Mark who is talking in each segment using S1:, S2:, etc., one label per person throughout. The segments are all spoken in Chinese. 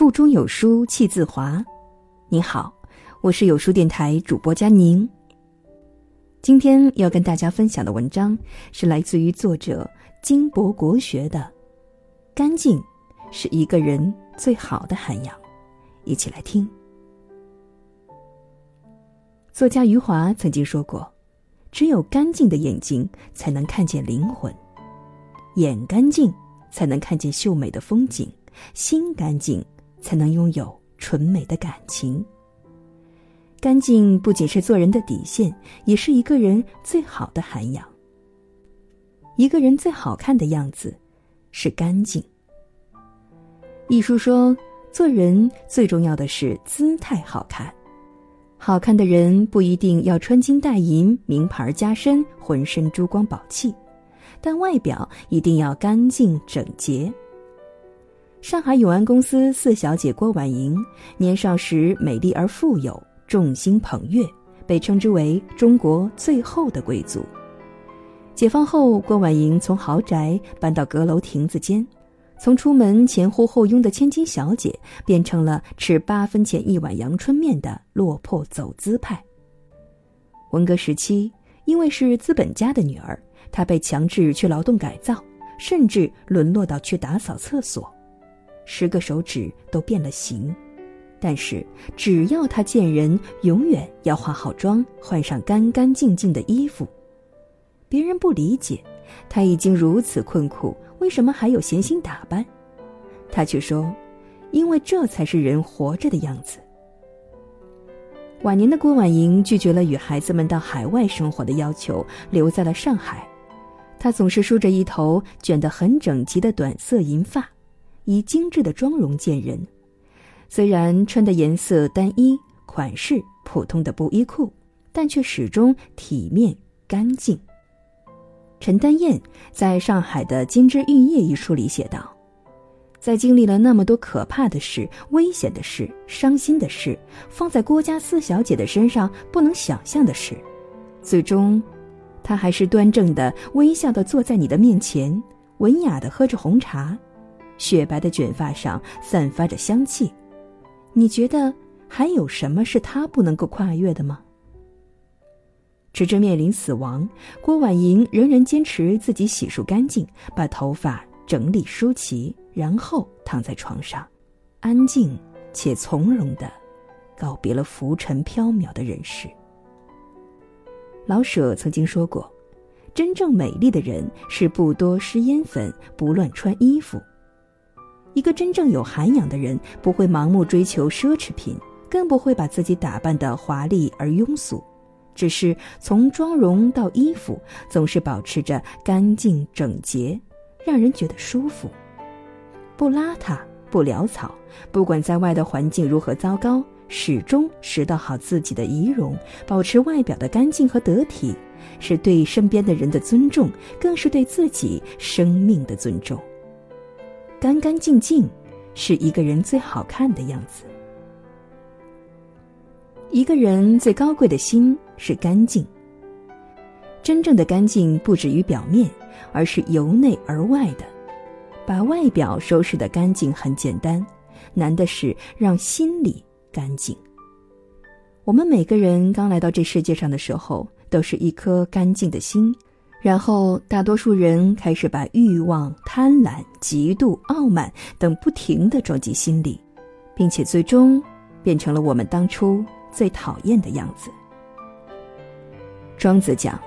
S1: 腹中有书气自华。你好，我是有书电台主播佳宁。今天要跟大家分享的文章是来自于作者金博国学的《干净是一个人最好的涵养》，一起来听。作家余华曾经说过：“只有干净的眼睛才能看见灵魂，眼干净才能看见秀美的风景，心干净才能拥有纯美的感情。”干净不仅是做人的底线，也是一个人最好的涵养。一个人最好看的样子，是干净。一书说，做人最重要的是姿态好看。好看的人不一定要穿金戴银、名牌加身、浑身珠光宝气，但外表一定要干净整洁。上海永安公司四小姐郭婉莹，年少时美丽而富有。众星捧月，被称之为中国最后的贵族。解放后，郭婉莹从豪宅搬到阁楼亭子间，从出门前呼后拥的千金小姐，变成了吃八分钱一碗阳春面的落魄走资派。文革时期，因为是资本家的女儿，她被强制去劳动改造，甚至沦落到去打扫厕所，十个手指都变了形。但是，只要他见人，永远要化好妆，换上干干净净的衣服。别人不理解，他已经如此困苦，为什么还有闲心打扮？他却说：“因为这才是人活着的样子。”晚年的郭婉莹拒绝了与孩子们到海外生活的要求，留在了上海。她总是梳着一头卷得很整齐的短色银发，以精致的妆容见人。虽然穿的颜色单一，款式普通的布衣裤，但却始终体面干净。陈丹燕在上海的《金枝玉叶》一书里写道：“在经历了那么多可怕的事、危险的事、伤心的事，放在郭家四小姐的身上不能想象的事，最终，她还是端正的、微笑的坐在你的面前，文雅的喝着红茶，雪白的卷发上散发着香气。”你觉得还有什么是他不能够跨越的吗？直至面临死亡，郭婉莹仍然坚持自己洗漱干净，把头发整理梳齐，然后躺在床上，安静且从容的告别了浮沉缥缈的人世。老舍曾经说过：“真正美丽的人是不多施烟粉，不乱穿衣服。”一个真正有涵养的人，不会盲目追求奢侈品，更不会把自己打扮得华丽而庸俗，只是从妆容到衣服，总是保持着干净整洁，让人觉得舒服。不邋遢，不潦草，不管在外的环境如何糟糕，始终拾到好自己的仪容，保持外表的干净和得体，是对身边的人的尊重，更是对自己生命的尊重。干干净净，是一个人最好看的样子。一个人最高贵的心是干净。真正的干净不止于表面，而是由内而外的。把外表收拾的干净很简单，难的是让心里干净。我们每个人刚来到这世界上的时候，都是一颗干净的心。然后，大多数人开始把欲望、贪婪、嫉妒、傲慢等不停的装进心里，并且最终变成了我们当初最讨厌的样子。庄子讲：“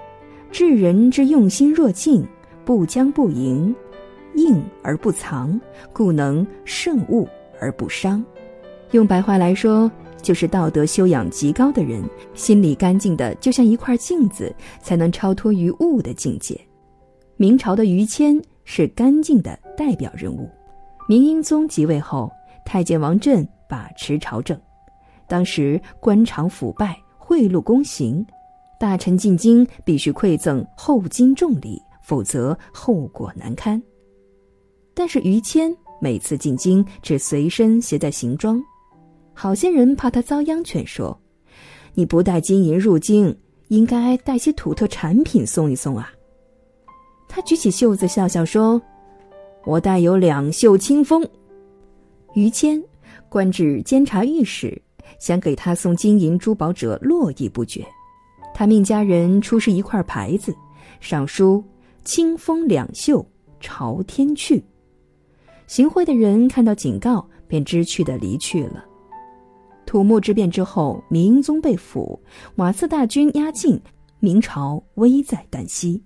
S1: 治人之用心若镜，不将不迎，应而不藏，故能胜物而不伤。”用白话来说。就是道德修养极高的人，心里干净的就像一块镜子，才能超脱于物的境界。明朝的于谦是干净的代表人物。明英宗即位后，太监王振把持朝政，当时官场腐败，贿赂公行，大臣进京必须馈赠厚金重礼，否则后果难堪。但是于谦每次进京只随身携带行装。好些人怕他遭殃，劝说：“你不带金银入京，应该带些土特产品送一送啊。”他举起袖子，笑笑说：“我带有两袖清风。”于谦官至监察御史，想给他送金银珠宝者络绎不绝。他命家人出示一块牌子，上书“清风两袖朝天去”。行贿的人看到警告，便知趣的离去了。土木之变之后，明宗被俘，瓦剌大军压境，明朝危在旦夕。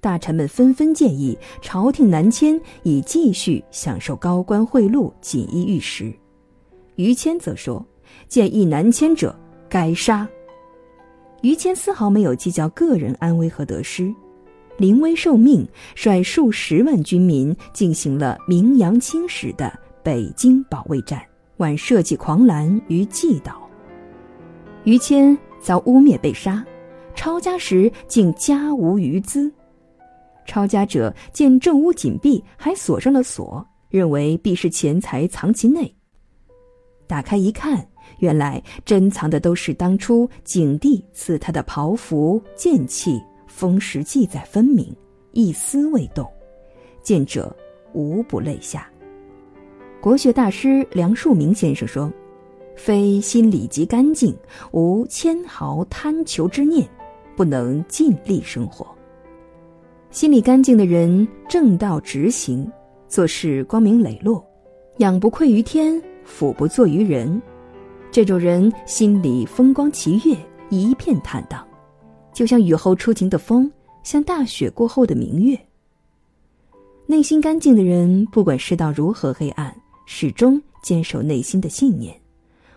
S1: 大臣们纷纷建议朝廷南迁，以继续享受高官贿赂、锦衣玉食。于谦则说：“建议南迁者该杀。”于谦丝毫没有计较个人安危和得失，临危受命，率数十万军民进行了名扬青史的北京保卫战，挽社稷狂澜于既倒。于谦遭污蔑被杀，抄家时竟家无余资。抄家者见正屋紧闭，还锁上了锁，认为必是钱财藏其内。打开一看。原来珍藏的都是当初景帝赐他的袍服剑器，封实记载分明，一丝未动，见者无不泪下。国学大师梁漱溟先生说：“非心里极干净，无纤毫贪求之念，不能尽力生活。心里干净的人，正道直行，做事光明磊落，仰不愧于天，俯不怍于人。”这种人心里风光奇悦，一片坦荡，就像雨后初晴的风，像大雪过后的明月。内心干净的人，不管世道如何黑暗，始终坚守内心的信念；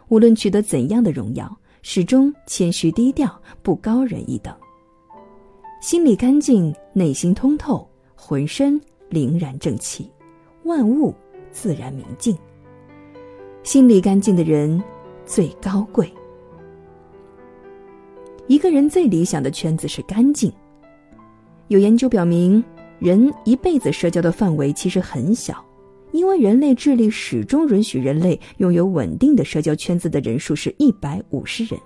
S1: 无论取得怎样的荣耀，始终谦虚低调，不高人一等。心里干净，内心通透，浑身凛然正气，万物自然明净。心里干净的人。最高贵。一个人最理想的圈子是干净。有研究表明，人一辈子社交的范围其实很小，因为人类智力始终允许人类拥有稳定的社交圈子的人数是一百五十人，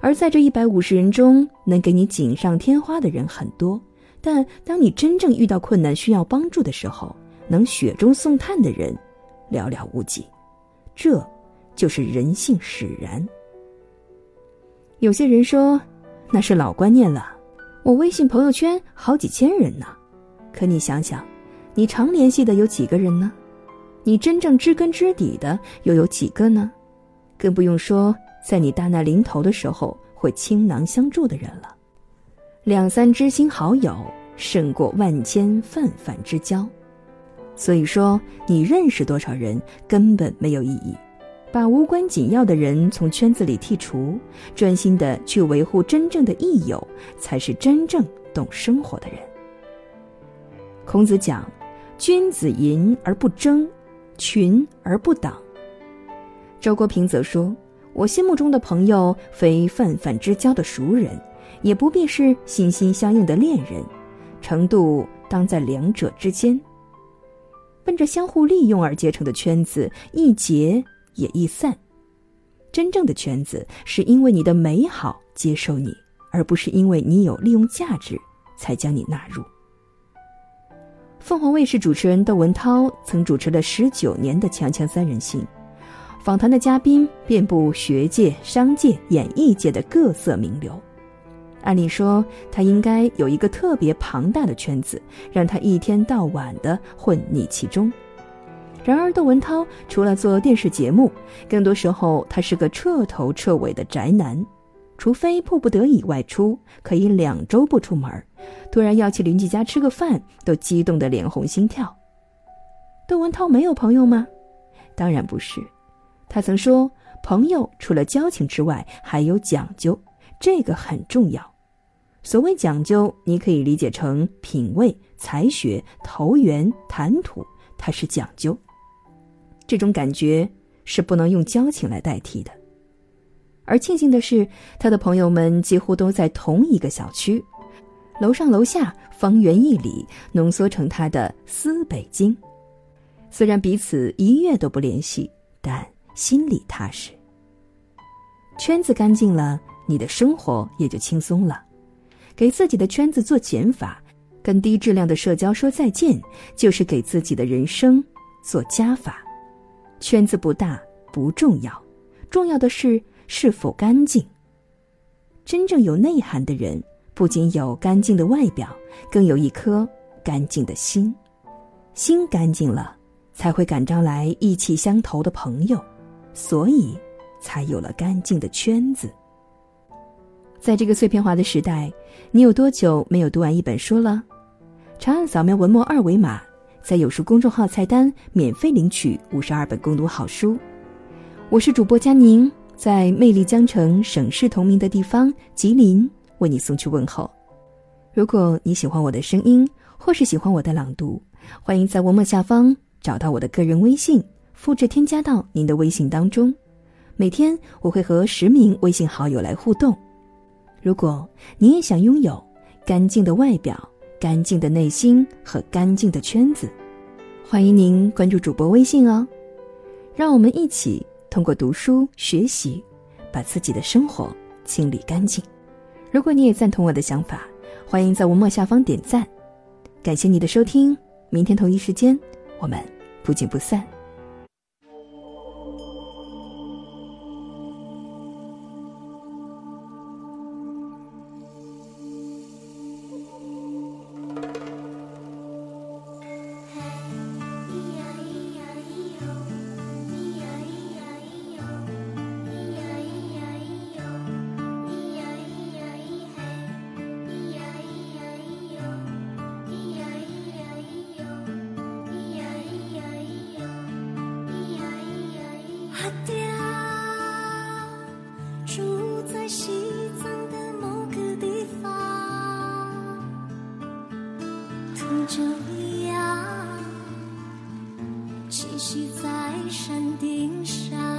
S1: 而在这一百五十人中，能给你锦上添花的人很多，但当你真正遇到困难需要帮助的时候，能雪中送炭的人寥寥无几。这。就是人性使然。有些人说，那是老观念了。我微信朋友圈好几千人呢，可你想想，你常联系的有几个人呢？你真正知根知底的又有几个呢？更不用说在你大难临头的时候会倾囊相助的人了。两三知心好友胜过万千泛泛之交。所以说，你认识多少人根本没有意义。把无关紧要的人从圈子里剔除，专心的去维护真正的益友，才是真正懂生活的人。孔子讲：“君子淫而不争，群而不党。”周国平则说：“我心目中的朋友，非泛泛之交的熟人，也不必是心心相印的恋人，程度当在两者之间。奔着相互利用而结成的圈子，易结。”也易散。真正的圈子是因为你的美好接受你，而不是因为你有利用价值才将你纳入。凤凰卫视主持人窦文涛曾主持了十九年的《锵锵三人行》，访谈的嘉宾遍布学界、商界、演艺界的各色名流。按理说，他应该有一个特别庞大的圈子，让他一天到晚的混迹其中。然而，窦文涛除了做电视节目，更多时候他是个彻头彻尾的宅男，除非迫不得已外出，可以两周不出门突然要去邻居家吃个饭，都激动得脸红心跳。窦文涛没有朋友吗？当然不是。他曾说，朋友除了交情之外，还有讲究，这个很重要。所谓讲究，你可以理解成品味、才学、投缘、谈吐，它是讲究。这种感觉是不能用交情来代替的，而庆幸的是，他的朋友们几乎都在同一个小区，楼上楼下方圆一里，浓缩成他的私北京。虽然彼此一月都不联系，但心里踏实。圈子干净了，你的生活也就轻松了。给自己的圈子做减法，跟低质量的社交说再见，就是给自己的人生做加法。圈子不大，不重要，重要的是是否干净。真正有内涵的人，不仅有干净的外表，更有一颗干净的心。心干净了，才会感召来意气相投的朋友，所以才有了干净的圈子。在这个碎片化的时代，你有多久没有读完一本书了？长按扫描文末二维码，在有书公众号菜单免费领取五十二本共读好书。我是主播佳宁，在魅力江城、省市同名的地方吉林，为你送去问候。如果你喜欢我的声音，或是喜欢我的朗读，欢迎在文末下方找到我的个人微信，复制添加到您的微信当中。每天我会和十名微信好友来互动。如果你也想拥有干净的外表。干净的内心和干净的圈子，欢迎您关注主播微信哦。让我们一起通过读书学习，把自己的生活清理干净。如果你也赞同我的想法，欢迎在文末下方点赞。感谢你的收听，明天同一时间我们不见不散。
S2: 你就一样栖息在山顶上。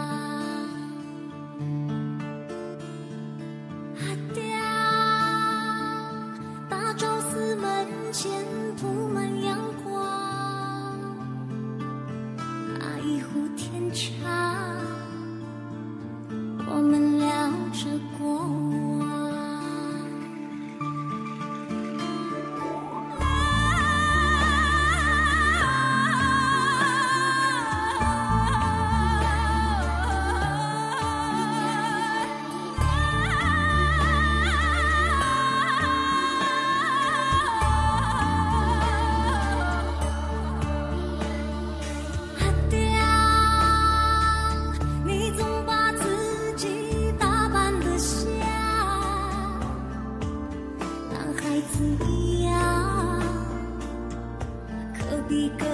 S2: 比歌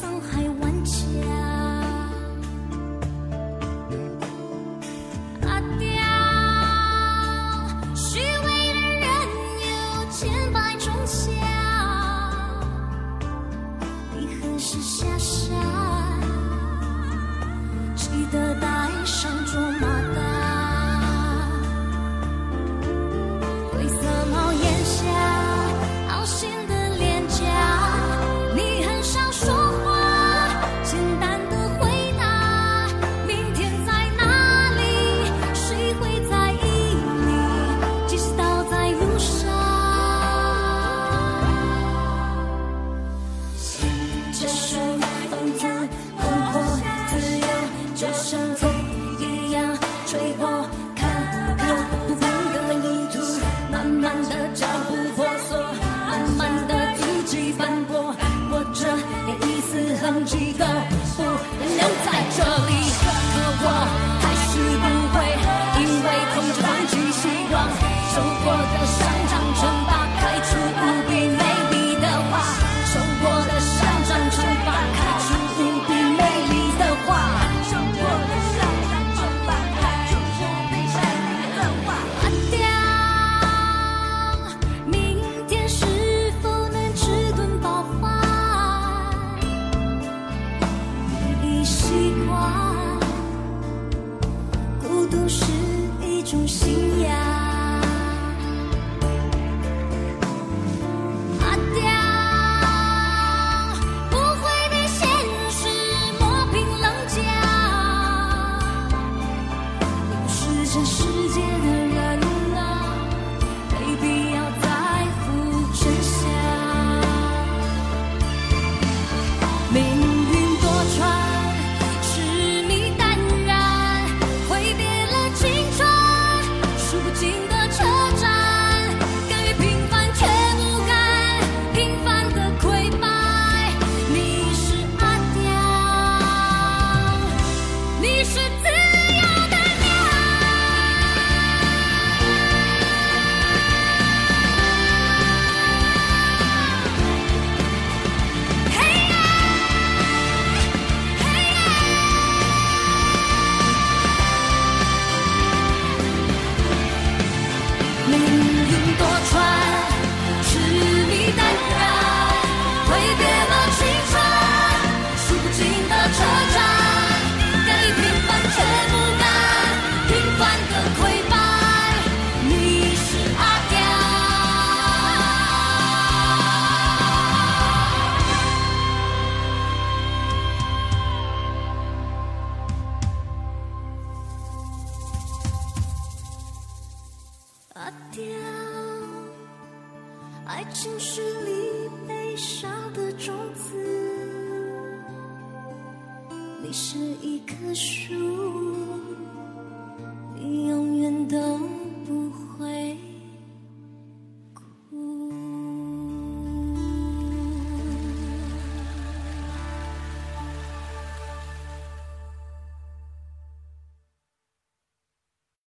S2: 方还顽强的不能留在这里中心。掉。爱情是你悲伤的种子，你是一棵树。